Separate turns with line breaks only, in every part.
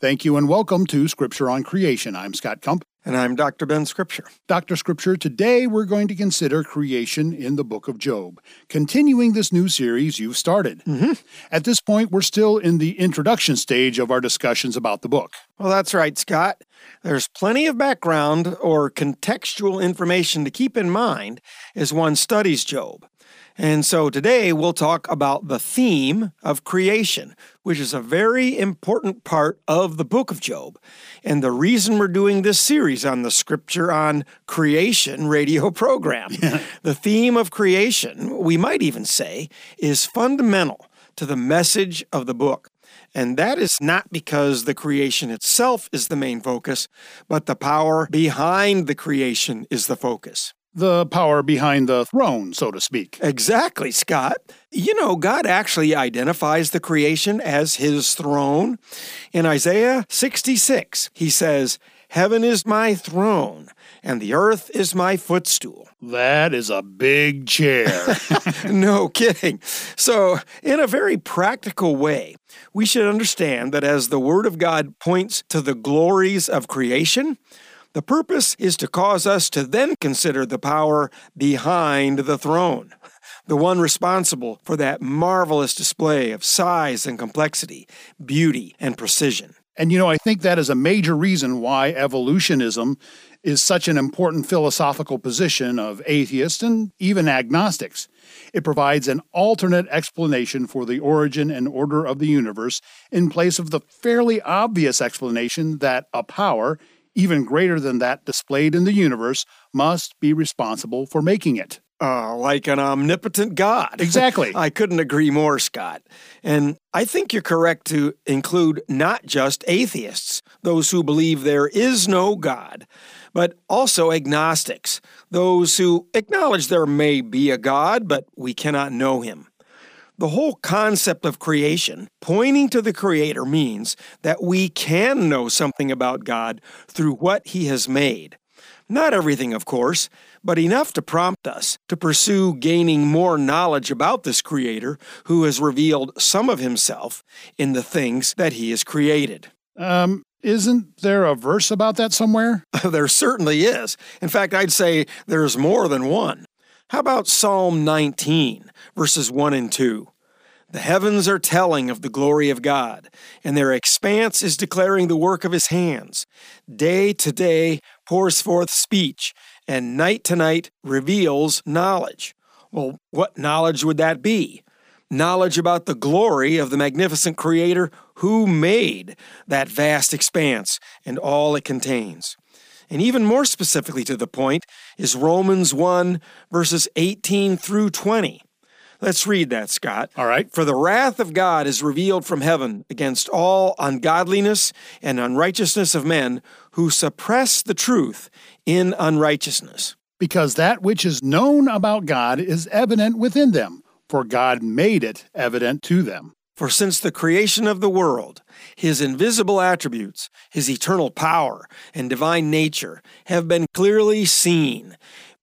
Thank you and welcome to Scripture on Creation. I'm Scott Kump.
And I'm Dr. Ben Scripture.
Dr. Scripture, today we're going to consider creation in the book of Job, continuing this new series you've started.
Mm-hmm.
At this point, we're still in the introduction stage of our discussions about the book.
Well, that's right, Scott. There's plenty of background or contextual information to keep in mind as one studies Job. And so today we'll talk about the theme of creation, which is a very important part of the book of Job. And the reason we're doing this series on the Scripture on Creation radio program. the theme of creation, we might even say, is fundamental to the message of the book. And that is not because the creation itself is the main focus, but the power behind the creation is the focus
the power behind the throne, so to speak.
Exactly, Scott. You know, God actually identifies the creation as his throne. In Isaiah 66, he says, Heaven is my throne, and the earth is my footstool.
That is a big chair.
no kidding. So, in a very practical way, we should understand that as the Word of God points to the glories of creation, the purpose is to cause us to then consider the power behind the throne, the one responsible for that marvelous display of size and complexity, beauty and precision.
And you know, I think that is a major reason why evolutionism is such an important philosophical position of atheists and even agnostics. It provides an alternate explanation for the origin and order of the universe in place of the fairly obvious explanation that a power even greater than that displayed in the universe, must be responsible for making it.
Uh, like an omnipotent God.
Exactly.
I couldn't agree more, Scott. And I think you're correct to include not just atheists, those who believe there is no God, but also agnostics, those who acknowledge there may be a God, but we cannot know him. The whole concept of creation, pointing to the Creator, means that we can know something about God through what He has made. Not everything, of course, but enough to prompt us to pursue gaining more knowledge about this Creator who has revealed some of Himself in the things that He has created.
Um, isn't there a verse about that somewhere?
there certainly is. In fact, I'd say there's more than one. How about Psalm 19, verses 1 and 2? The heavens are telling of the glory of God, and their expanse is declaring the work of his hands. Day to day pours forth speech, and night to night reveals knowledge. Well, what knowledge would that be? Knowledge about the glory of the magnificent Creator who made that vast expanse and all it contains. And even more specifically to the point is Romans 1, verses 18 through 20. Let's read that, Scott.
All right.
For the wrath of God is revealed from heaven against all ungodliness and unrighteousness of men who suppress the truth in unrighteousness.
Because that which is known about God is evident within them, for God made it evident to them.
For since the creation of the world, his invisible attributes, his eternal power, and divine nature have been clearly seen,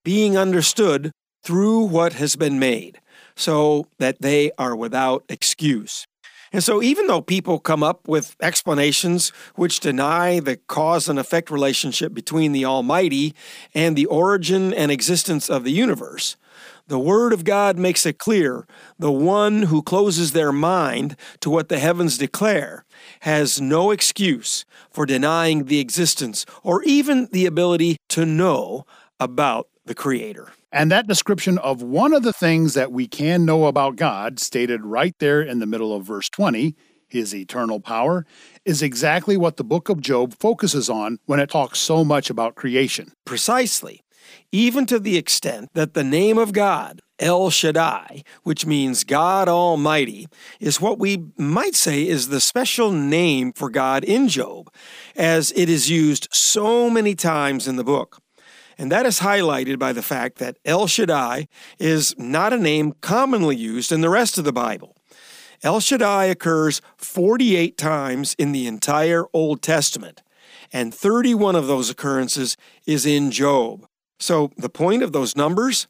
being understood through what has been made, so that they are without excuse. And so, even though people come up with explanations which deny the cause and effect relationship between the Almighty and the origin and existence of the universe, the Word of God makes it clear the one who closes their mind to what the heavens declare has no excuse for denying the existence or even the ability to know about the Creator.
And that description of one of the things that we can know about God, stated right there in the middle of verse 20, his eternal power, is exactly what the book of Job focuses on when it talks so much about creation.
Precisely even to the extent that the name of God, El Shaddai, which means God Almighty, is what we might say is the special name for God in Job, as it is used so many times in the book. And that is highlighted by the fact that El Shaddai is not a name commonly used in the rest of the Bible. El Shaddai occurs 48 times in the entire Old Testament, and 31 of those occurrences is in Job. So, the point of those numbers,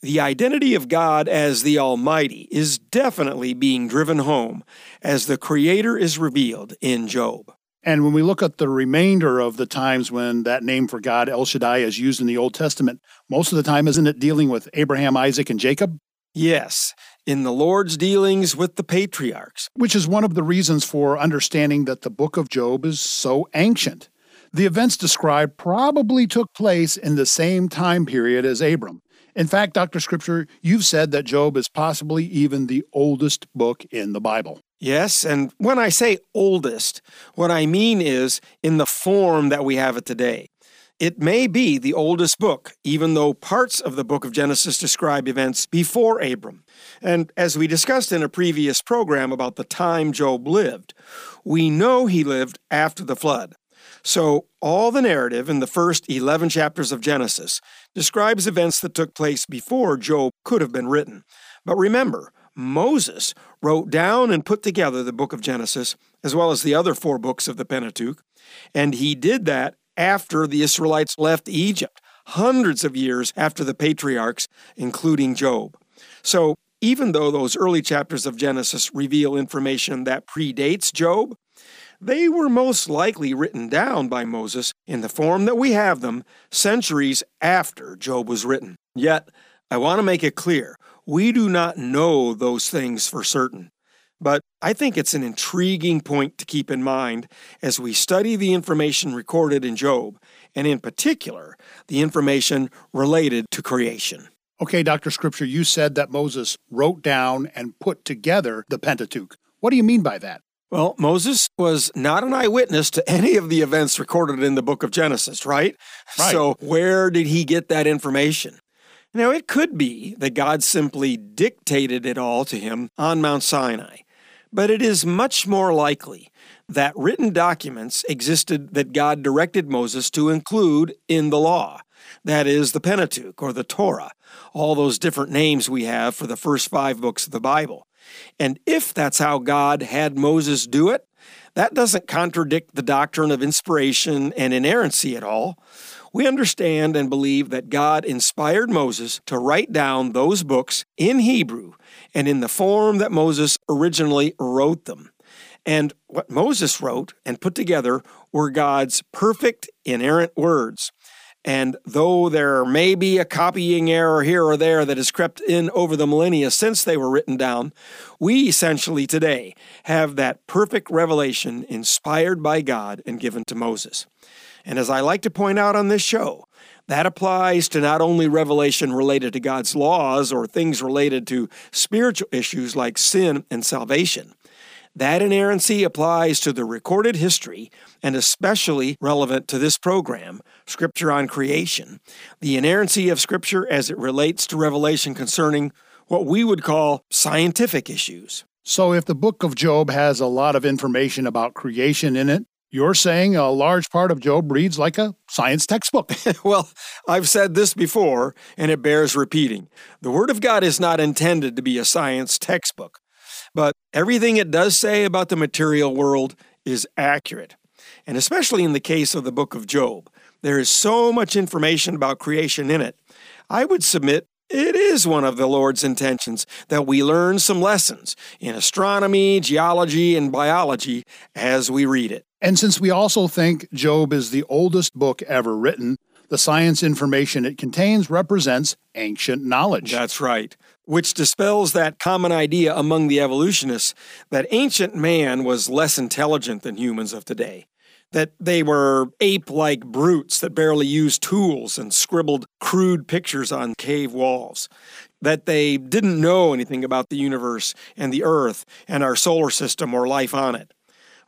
the identity of God as the Almighty is definitely being driven home as the Creator is revealed in Job.
And when we look at the remainder of the times when that name for God, El Shaddai, is used in the Old Testament, most of the time, isn't it dealing with Abraham, Isaac, and Jacob?
Yes, in the Lord's dealings with the patriarchs.
Which is one of the reasons for understanding that the book of Job is so ancient. The events described probably took place in the same time period as Abram. In fact, Dr. Scripture, you've said that Job is possibly even the oldest book in the Bible.
Yes, and when I say oldest, what I mean is in the form that we have it today. It may be the oldest book, even though parts of the book of Genesis describe events before Abram. And as we discussed in a previous program about the time Job lived, we know he lived after the flood. So, all the narrative in the first 11 chapters of Genesis describes events that took place before Job could have been written. But remember, Moses wrote down and put together the book of Genesis, as well as the other four books of the Pentateuch, and he did that after the Israelites left Egypt, hundreds of years after the patriarchs, including Job. So, even though those early chapters of Genesis reveal information that predates Job, they were most likely written down by Moses in the form that we have them centuries after Job was written. Yet, I want to make it clear we do not know those things for certain. But I think it's an intriguing point to keep in mind as we study the information recorded in Job, and in particular, the information related to creation.
Okay, Dr. Scripture, you said that Moses wrote down and put together the Pentateuch. What do you mean by that?
Well, Moses was not an eyewitness to any of the events recorded in the book of Genesis, right?
Right.
So, where did he get that information? Now, it could be that God simply dictated it all to him on Mount Sinai, but it is much more likely that written documents existed that God directed Moses to include in the law. That is, the Pentateuch or the Torah, all those different names we have for the first five books of the Bible. And if that's how God had Moses do it, that doesn't contradict the doctrine of inspiration and inerrancy at all. We understand and believe that God inspired Moses to write down those books in Hebrew and in the form that Moses originally wrote them. And what Moses wrote and put together were God's perfect, inerrant words. And though there may be a copying error here or there that has crept in over the millennia since they were written down, we essentially today have that perfect revelation inspired by God and given to Moses. And as I like to point out on this show, that applies to not only revelation related to God's laws or things related to spiritual issues like sin and salvation, that inerrancy applies to the recorded history and especially relevant to this program, Scripture on Creation, the inerrancy of Scripture as it relates to revelation concerning what we would call scientific issues.
So, if the book of Job has a lot of information about creation in it, you're saying a large part of Job reads like a science textbook.
well, I've said this before, and it bears repeating. The Word of God is not intended to be a science textbook. But everything it does say about the material world is accurate. And especially in the case of the book of Job, there is so much information about creation in it. I would submit it is one of the Lord's intentions that we learn some lessons in astronomy, geology, and biology as we read it.
And since we also think Job is the oldest book ever written, the science information it contains represents ancient knowledge.
That's right which dispels that common idea among the evolutionists that ancient man was less intelligent than humans of today, that they were ape like brutes that barely used tools and scribbled crude pictures on cave walls, that they didn't know anything about the universe and the earth and our solar system or life on it.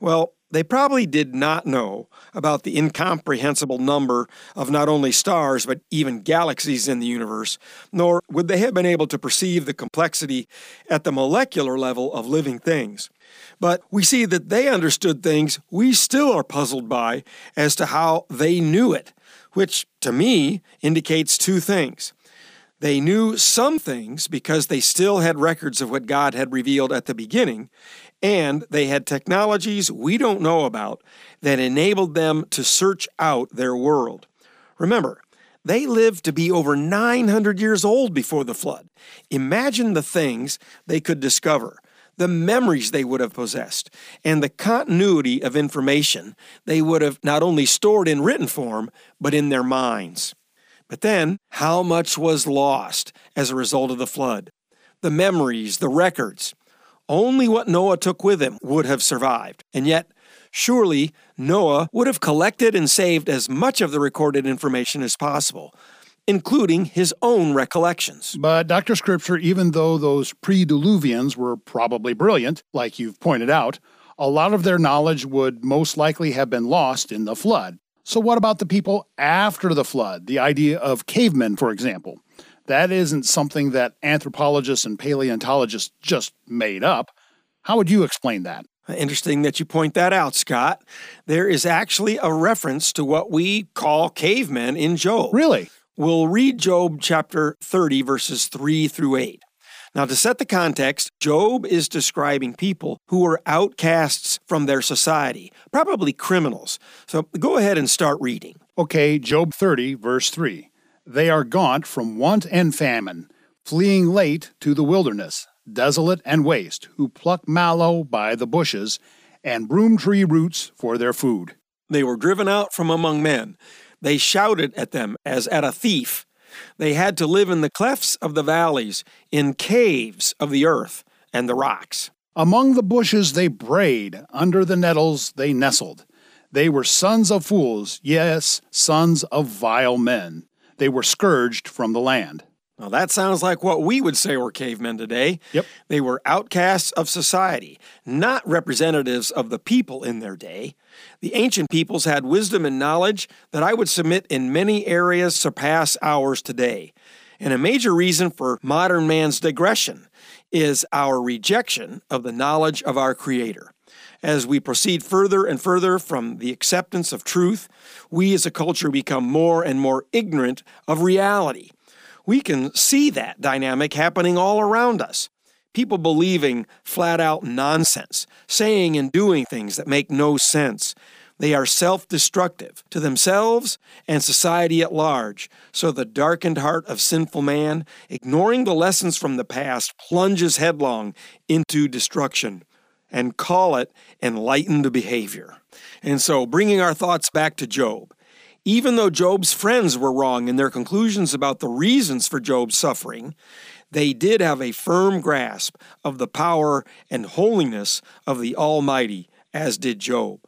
Well, they probably did not know about the incomprehensible number of not only stars, but even galaxies in the universe, nor would they have been able to perceive the complexity at the molecular level of living things. But we see that they understood things we still are puzzled by as to how they knew it, which to me indicates two things. They knew some things because they still had records of what God had revealed at the beginning, and they had technologies we don't know about that enabled them to search out their world. Remember, they lived to be over 900 years old before the flood. Imagine the things they could discover the memories they would have possessed, and the continuity of information they would have not only stored in written form, but in their minds. But then, how much was lost as a result of the flood? The memories, the records. Only what Noah took with him would have survived. And yet, surely Noah would have collected and saved as much of the recorded information as possible, including his own recollections.
But, Dr. Scripture, even though those pre diluvians were probably brilliant, like you've pointed out, a lot of their knowledge would most likely have been lost in the flood. So, what about the people after the flood? The idea of cavemen, for example. That isn't something that anthropologists and paleontologists just made up. How would you explain that?
Interesting that you point that out, Scott. There is actually a reference to what we call cavemen in Job.
Really?
We'll read Job chapter 30, verses 3 through 8. Now, to set the context, Job is describing people who were outcasts from their society, probably criminals. So go ahead and start reading.
Okay, Job 30, verse 3. They are gaunt from want and famine, fleeing late to the wilderness, desolate and waste, who pluck mallow by the bushes and broom tree roots for their food.
They were driven out from among men. They shouted at them as at a thief. They had to live in the clefts of the valleys, in caves of the earth and the rocks.
Among the bushes they brayed, under the nettles they nestled. They were sons of fools, yes, sons of vile men. They were scourged from the land.
Well, that sounds like what we would say were cavemen today.
Yep.
They were outcasts of society, not representatives of the people in their day. The ancient peoples had wisdom and knowledge that I would submit in many areas surpass ours today. And a major reason for modern man's digression is our rejection of the knowledge of our Creator. As we proceed further and further from the acceptance of truth, we as a culture become more and more ignorant of reality we can see that dynamic happening all around us. People believing flat out nonsense, saying and doing things that make no sense. They are self destructive to themselves and society at large. So the darkened heart of sinful man, ignoring the lessons from the past, plunges headlong into destruction and call it enlightened behavior. And so, bringing our thoughts back to Job, even though Job's friends were wrong in their conclusions about the reasons for Job's suffering, they did have a firm grasp of the power and holiness of the Almighty, as did Job.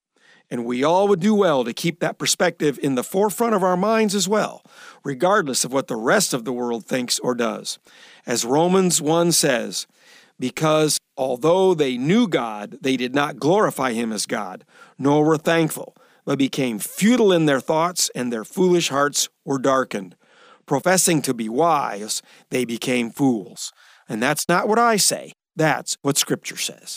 And we all would do well to keep that perspective in the forefront of our minds as well, regardless of what the rest of the world thinks or does. As Romans 1 says, because although they knew God, they did not glorify him as God, nor were thankful but became futile in their thoughts, and their foolish hearts were darkened. Professing to be wise, they became fools. And that's not what I say, that's what Scripture says.